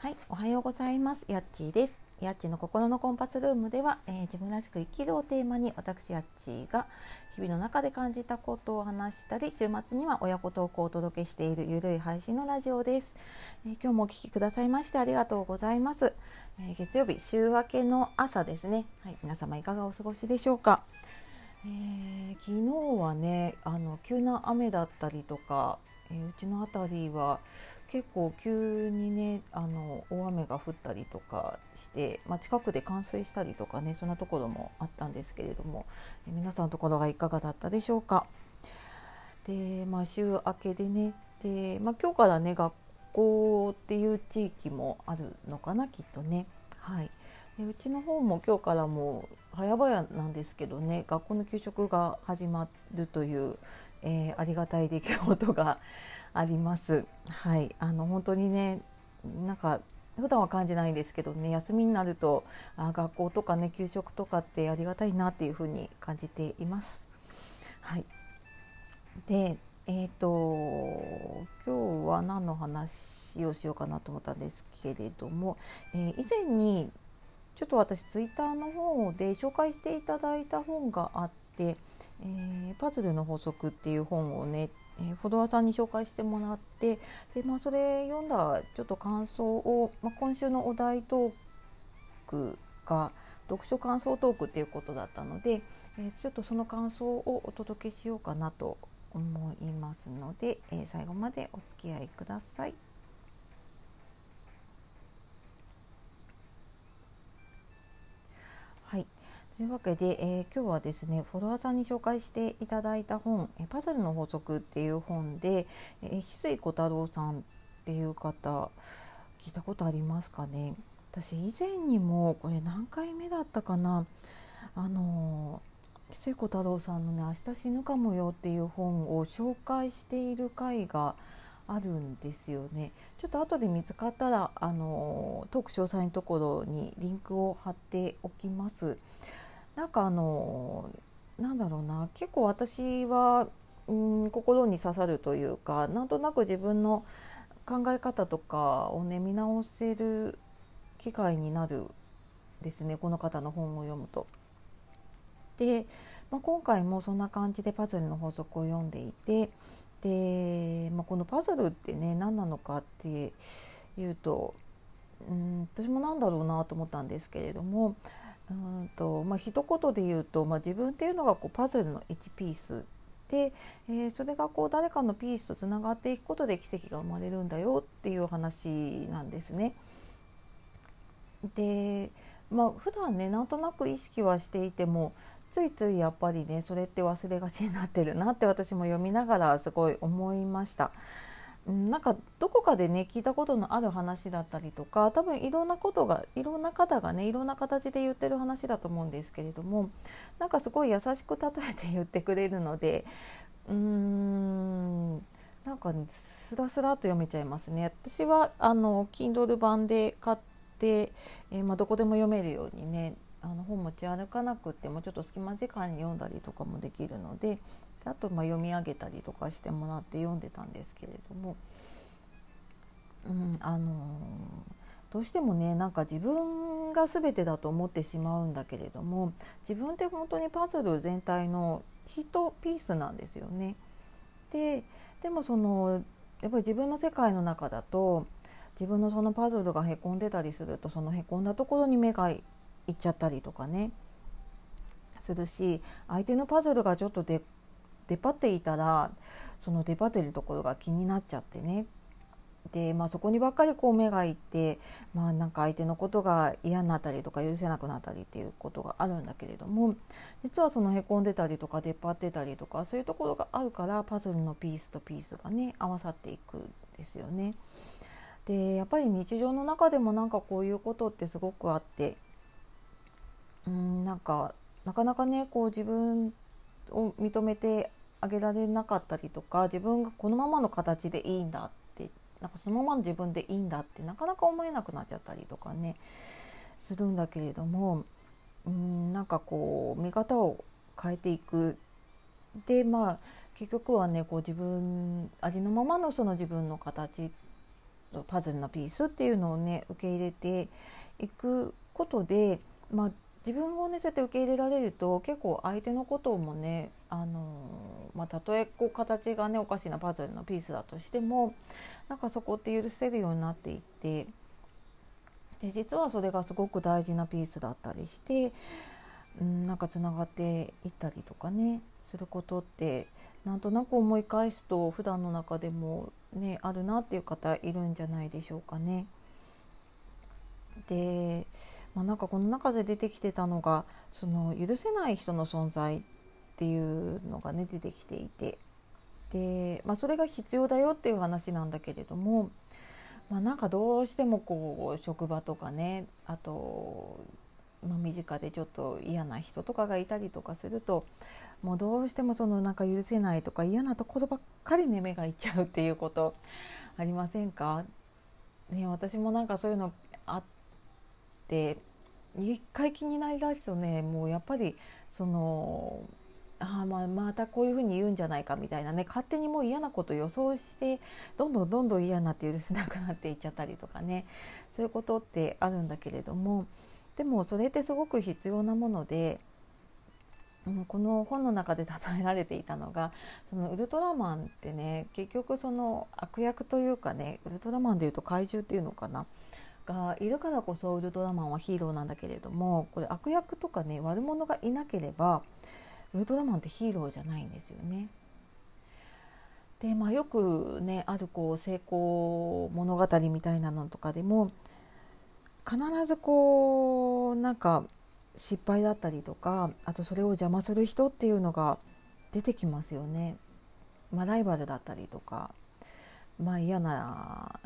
はい、おはようございます。やっちーです。やっちーの心のコンパスルームでは、えー自分らしく生きるをテーマに私やっちーが日々の中で感じたことを話したり、週末には親子トークをお届けしているゆるい配信のラジオです。えー今日もお聞きくださいましてありがとうございます。えー月曜日週明けの朝ですね。はい、皆様いかがお過ごしでしょうか。えー昨日はねあの急な雨だったりとか、えーうちの辺りは結構急にねあの大雨が降ったりとかして、まあ、近くで冠水したりとかねそんなところもあったんですけれども、皆さんのところがいかがだったでしょうか。で、まあ、週明けでねで、まあ、今日からね学校っていう地域もあるのかなきっとね。はいでうちの方も今日からもう早々なんですけどね学校の給食が始まるという、えーありがたい出来事があります。はい、あの本当にねなんか普段は感じないんですけどね休みになるとあ学校とかね給食とかってありがたいなっていうふうに感じています。はい、でえー、と今日は何の話をしようかなと思ったんですけれども、えー以前にちょっと私ツイッターの方で紹介していただいた本があって「えーパズルの法則」っていう本をね、えーフォロワーさんに紹介してもらってで、まあ、それ読んだちょっと感想を、まあ、今週のお題トークが読書感想トークっていうことだったので、えーちょっとその感想をお届けしようかなと思いますので、えー最後までお付き合いください。はいというわけで、えー今日はですねフォロワーさんに紹介していただいた本「えパズルの法則」っていう本で、えー、翡翠小太郎さんっていう方聞いたことありますかね？私以前にもこれ何回目だったかな？あの翡翠小太郎さんのね「明日死ぬかもよ」っていう本を紹介している回があるんですよね。ちょっと後で見つかったらあのトーク詳細のところにリンクを貼っておきます。なんかあのなんだろうな結構私はうん心に刺さるというかなんとなく自分の考え方とかをね見直せる機会になるですねこの方の本を読むと。で、まあ、今回もそんな感じでパズルの法則を読んでいてで、まあ、このパズルってね何なのかっていうとうん私も何だろうなと思ったんですけれどもうんと、まあ一言で言うと、まあ、自分っていうのがこうパズルの1ピースで、えーそれがこう誰かのピースとつながっていくことで奇跡が生まれるんだよっていう話なんですね。でまあ普段ねなんとなく意識はしていてもついついやっぱりねそれって忘れがちになってるなって私も読みながらすごい思いました。うんなんかどこかでね聞いたことのある話だったりとか多分いろんなことがいろんな方がねいろんな形で言ってる話だと思うんですけれどもなんかすごい優しく例えて言ってくれるのでうーんなんかねスラスラと読めちゃいますね。私はあの Kindle 版で買って、えーまあ、どこでも読めるようにねあの本持ち歩かなくってもちょっと隙間時間に読んだりとかもできるのであとまあ読み上げたりとかしてもらって読んでたんですけれども、うんあのどうしてもねなんか自分が全てだと思ってしまうんだけれども自分って本当にパズル全体の1ピースなんですよね。ででもそのやっぱり自分の世界の中だと自分のそのパズルがへこんでたりするとそのへこんだところに目がいっちゃったりとかねするし相手のパズルがちょっと出出っ張っていたらその出っ張ってるところが気になっちゃってねで、まあ、そこにばっかりこう目がいって、まあ、なんか相手のことが嫌になったりとか許せなくなったりっていうことがあるんだけれども実はそのへこんでたりとか出っ張ってたりとかそういうところがあるからパズルのピースとピースがね合わさっていくんですよね。でやっぱり日常の中でもなんかこういうことってすごくあってうんなんかなかなかねこう自分を認めてあげられなかったりとか自分がこのままの形でいいんだってなんかそのままの自分でいいんだってなかなか思えなくなっちゃったりとかねするんだけれどもうんなんかこう見方を変えていく。でまあ結局はねこう自分ありのままのその自分の形パズルのピースっていうのをね受け入れていくことで、まあ、自分をねそうやって受け入れられると結構相手のこともねあのまあ、たとえこう形がねおかしなパズルのピースだとしてもなんかそこって許せるようになっていってで実はそれがすごく大事なピースだったりして、うん、なんかつながっていったりとかねすることってなんとなく思い返すと普段の中でもねあるなっていう方いるんじゃないでしょうかね。で、まあ、なんかこの中で出てきてたのがその許せない人の存在っていうのがね出てきていて。で、まあ、それが必要だよっていう話なんだけれども、まあ、なんかどうしてもこう職場とかねあと、ま、身近でちょっと嫌な人とかがいたりとかするともうどうしてもそのなんか許せないとか嫌なところばっかりね目がいっちゃうっていうことありませんか？ね、私もなんかそういうのあって一回気になりだすとねもうやっぱりそのあまあまたこういうふうに言うんじゃないかみたいなね勝手にもう嫌なこと予想してどんどんどんどん嫌になって許せなくなっていっちゃったりとかね。そういうことってあるんだけれどもでもそれってすごく必要なものでこの本の中で例えられていたのがそのウルトラマンってね結局その悪役というかねウルトラマンでいうと怪獣っていうのかながいるからこそウルトラマンはヒーローなんだけれどもこれ悪役とかね悪者がいなければウルトラマンってヒーローじゃないんですよね。でまあ、よくねあるこう成功物語みたいなのとかでも必ずこうなんか失敗だったりとかあとそれを邪魔する人っていうのが出てきますよね。まあ、ライバルだったりとか、まあ、嫌な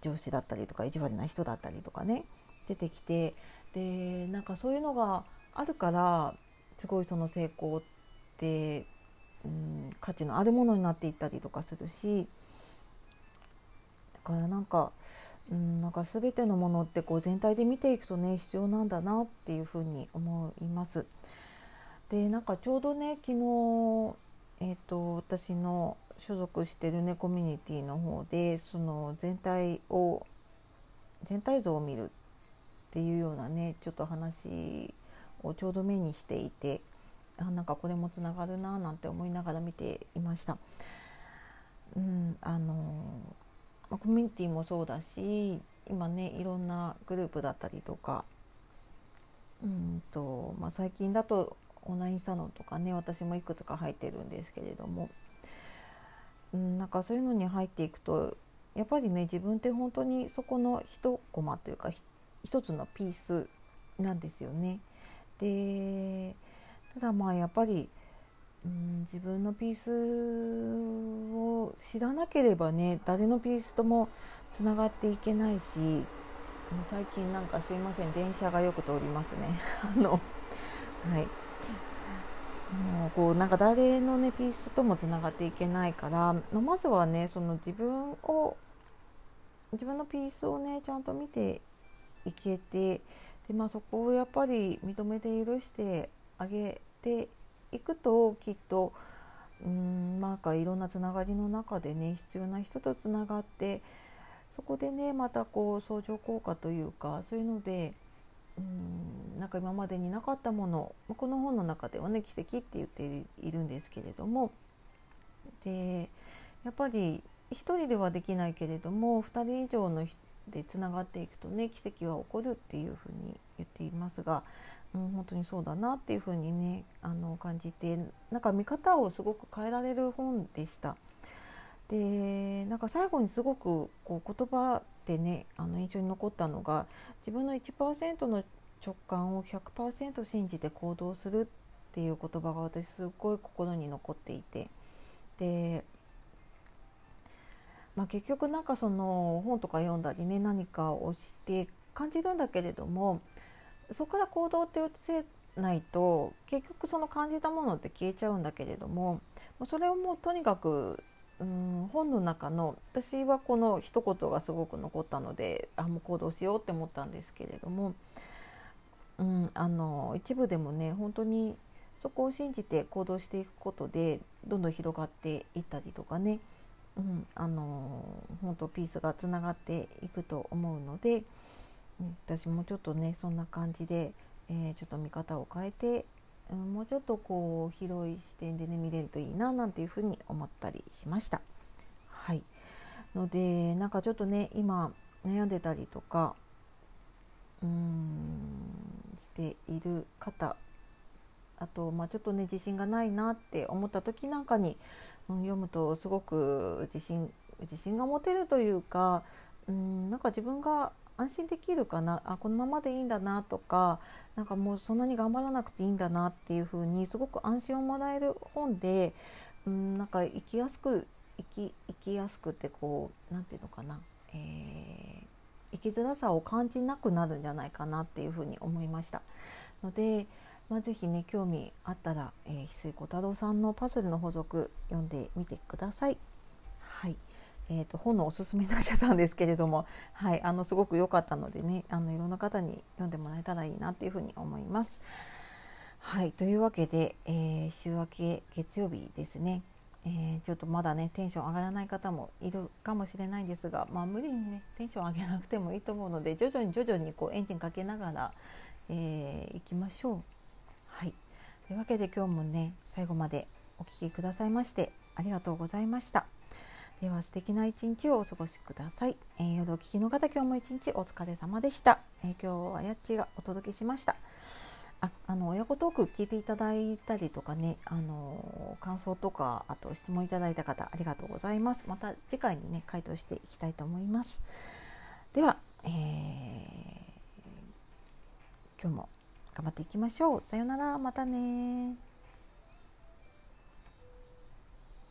上司だったりとか意地悪な人だったりとかね出てきてでなんかそういうのがあるからすごいその成功って、うん、価値のあるものになっていったりとかするしだからなんか,、うん、なんか全てのものってこう全体で見ていくとね必要なんだなっていうふうに思います。でなんかちょうどね昨日、えーと、私の所属してるねコミュニティの方でその全体を全体像を見るっていうようなねちょっと話をちょうど目にしていてあなんかこれもつながるななんて思いながら見ていました。うん、あのコミュニティもそうだし今ねいろんなグループだったりとかうんと、まあ、最近だとオンラインサロンとかね私もいくつか入ってるんですけれども、うん、なんかそういうのに入っていくとやっぱりね自分って本当にそこの一コマというか一つのピースなんですよね。でただまあやっぱり、うん、自分のピースを知らなければね誰のピースともつながっていけないし最近なんかすいません電車がよく通りますね。あのはい。もうこうなんか誰のねピースともつながっていけないから、ままずはねその自分を自分のピースをねちゃんと見ていけてで、まあ、そこをやっぱり認めて許してあげていくときっとうんなんかいろんなつながりの中でね必要な人とつながってそこでねまたこう相乗効果というかそういうのでうんなんか今までになかったものこの本の中ではね奇跡って言っているんですけれどもでやっぱり一人ではできないけれども2人以上の人でつながっていくとね奇跡は起こるっていうふうに言っていますが、うん、本当にそうだなっていうふうにねあの感じてなんか見方をすごく変えられる本でした。でなんか最後にすごくこう言葉でねあの印象に残ったのが自分の1%の直感を100%信じて行動するっていう言葉が私すごい心に残っていてでまあ、結局なんかその本とか読んだりね何かをして感じるんだけれどもそこから行動って移せないと結局その感じたものって消えちゃうんだけれどもそれをもうとにかくうん本の中の私はこの一言がすごく残ったのであもう行動しようって思ったんですけれども、うん、あの一部でもね本当にそこを信じて行動していくことでどんどん広がっていったりとかね。うん、あの本当ピースがつながっていくと思うので、うん、私もちょっとねそんな感じで、えー、ちょっと見方を変えて、うん、もうちょっとこう広い視点でね見れるといいななんていうふうに思ったりしました。はいのでなんかちょっとね今悩んでたりとかうーんしている方あと、まあ、ちょっとね自信がないなって思った時なんかに、うん、読むとすごく自信自信が持てるというかうんなんか自分が安心できるかなあこのままでいいんだなとかなんかもうそんなに頑張らなくていいんだなっていう風にすごく安心をもらえる本でうんなんか生きやすく生き生きやすくてこう何て言うのかな、えー、生きづらさを感じなくなるんじゃないかなっていう風に思いました。のでまあ、ぜひね興味あったら、えー、翡翠小太郎さんのパズルの法則読んでみてください。はい、えーと、本のおすすめになっちゃったんですけれども、はい、あのすごく良かったのでねあのいろんな方に読んでもらえたらいいなっていうふうに思います。はいというわけで、えー、週明け月曜日ですね、えー、ちょっとまだねテンション上がらない方もいるかもしれないんですが、まあ、無理にねテンション上げなくてもいいと思うので徐々に徐々にこうエンジンかけながら、えー、いきましょう。というわけで今日もね最後までお聴きくださいましてありがとうございました。では素敵な一日をお過ごしください、えー、夜お聞きの方今日も一日お疲れ様でした、えー、今日はやっちがお届けしました。ああの親子トーク聞いていただいたりとかね、あの感想とかあと質問いただいた方ありがとうございます。また次回にね回答していきたいと思います。では、えー、今日も頑張っていきましょう。さようなら、またね